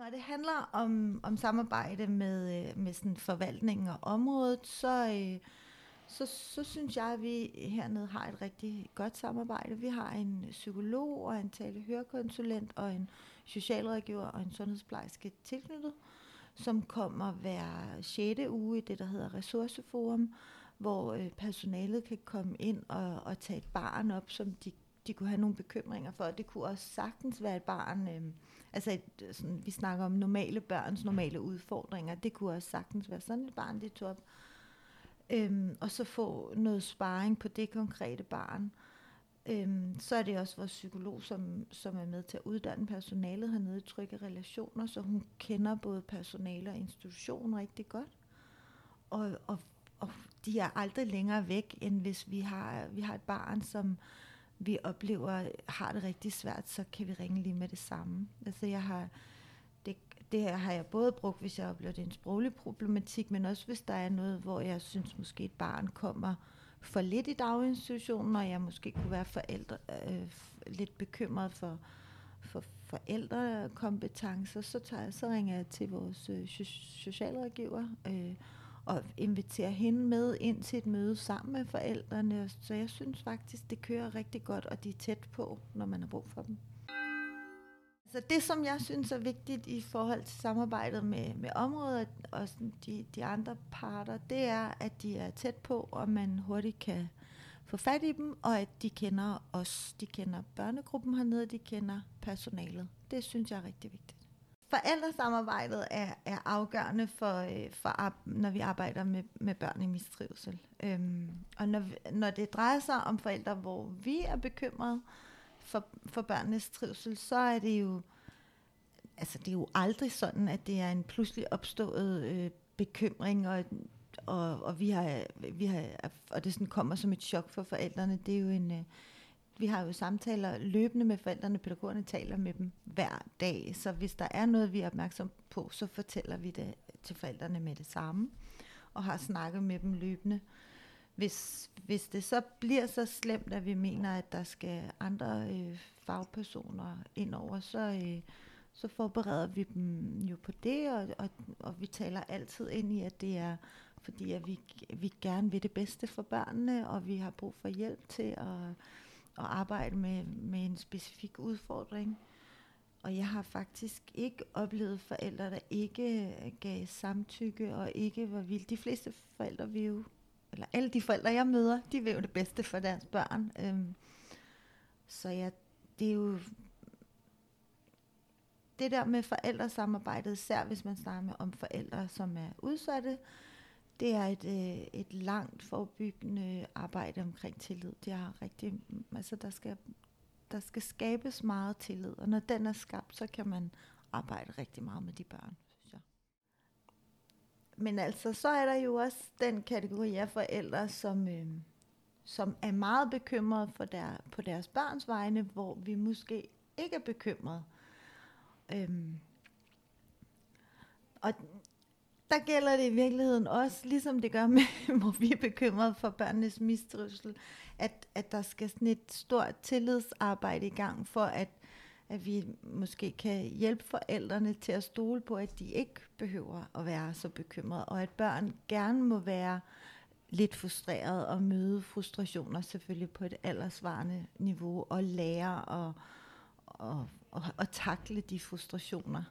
Når det handler om, om samarbejde med, øh, med sådan forvaltningen og området, så, øh, så, så synes jeg, at vi hernede har et rigtig godt samarbejde. Vi har en psykolog og en talehørekonsulent og en socialrådgiver og en sundhedsplejerske tilknyttet, som kommer hver 6. uge i det, der hedder Ressourceforum, hvor øh, personalet kan komme ind og, og tage et barn op, som de, de kunne have nogle bekymringer for. Det kunne også sagtens være et barn, øh, altså et, sådan, vi snakker om normale børns normale udfordringer. Det kunne også sagtens være sådan et barn, det tog op. Øhm, og så få noget sparring på det konkrete barn. Øhm, så er det også vores psykolog, som, som er med til at uddanne personalet hernede i trygge relationer, så hun kender både personale og institution rigtig godt. Og, og, og de er aldrig længere væk, end hvis vi har, vi har et barn, som vi oplever har det rigtig svært, så kan vi ringe lige med det samme. Altså jeg har, det, det her har jeg både brugt, hvis jeg oplever det en sproglig problematik, men også hvis der er noget, hvor jeg synes måske et barn kommer for lidt i daginstitutionen, og jeg måske kunne være forældre, øh, lidt bekymret for, for forældrekompetencer, så, tager, så ringer jeg til vores øh, socialrådgiver øh, og invitere hende med ind til et møde sammen med forældrene. Så jeg synes faktisk, det kører rigtig godt, og de er tæt på, når man har brug for dem. Så det, som jeg synes er vigtigt i forhold til samarbejdet med, med området og de, de andre parter, det er, at de er tæt på, og man hurtigt kan få fat i dem, og at de kender os. De kender børnegruppen hernede, de kender personalet. Det synes jeg er rigtig vigtigt. Forældresamarbejdet er, er afgørende for, øh, for når vi arbejder med, med børn i mistrivsel. Øhm, og når, når det drejer sig om forældre, hvor vi er bekymrede, for, for børnenes trivsel, så er det jo, altså det er jo aldrig sådan, at det er en pludselig opstået øh, bekymring, og, og, og vi har, vi har, og det sådan kommer som et chok for forældrene. Det er jo en, øh, vi har jo samtaler løbende med forældrene, pædagogerne taler med dem hver dag, så hvis der er noget, vi er opmærksom på, så fortæller vi det til forældrene med det samme, og har snakket med dem løbende. Hvis, hvis det så bliver så slemt, at vi mener, at der skal andre øh, fagpersoner ind over, så, øh, så forbereder vi dem jo på det, og, og, og vi taler altid ind i, at det er fordi, at vi, vi gerne vil det bedste for børnene, og vi har brug for hjælp til at, at arbejde med, med en specifik udfordring. Og jeg har faktisk ikke oplevet forældre, der ikke øh, gav samtykke og ikke var vilde. De fleste forældre vil jo eller alle de forældre, jeg møder, de vil jo det bedste for deres børn. Øhm, så ja, det er jo det der med forældresamarbejdet, især hvis man snakker med om forældre, som er udsatte, det er et, øh, et langt forebyggende arbejde omkring tillid. Det er rigtig, mm, altså der skal, der skal skabes meget tillid, og når den er skabt, så kan man arbejde rigtig meget med de børn men altså, så er der jo også den kategori af forældre, som, øh, som er meget bekymrede for der, på deres børns vegne, hvor vi måske ikke er bekymrede. Øhm, og der gælder det i virkeligheden også, ligesom det gør med, hvor vi er bekymrede for børnenes mistrivsel, at, at der skal sådan et stort tillidsarbejde i gang for, at at vi måske kan hjælpe forældrene til at stole på, at de ikke behøver at være så bekymrede, og at børn gerne må være lidt frustreret og møde frustrationer selvfølgelig på et aldersvarende niveau og lære at og, og, at takle de frustrationer.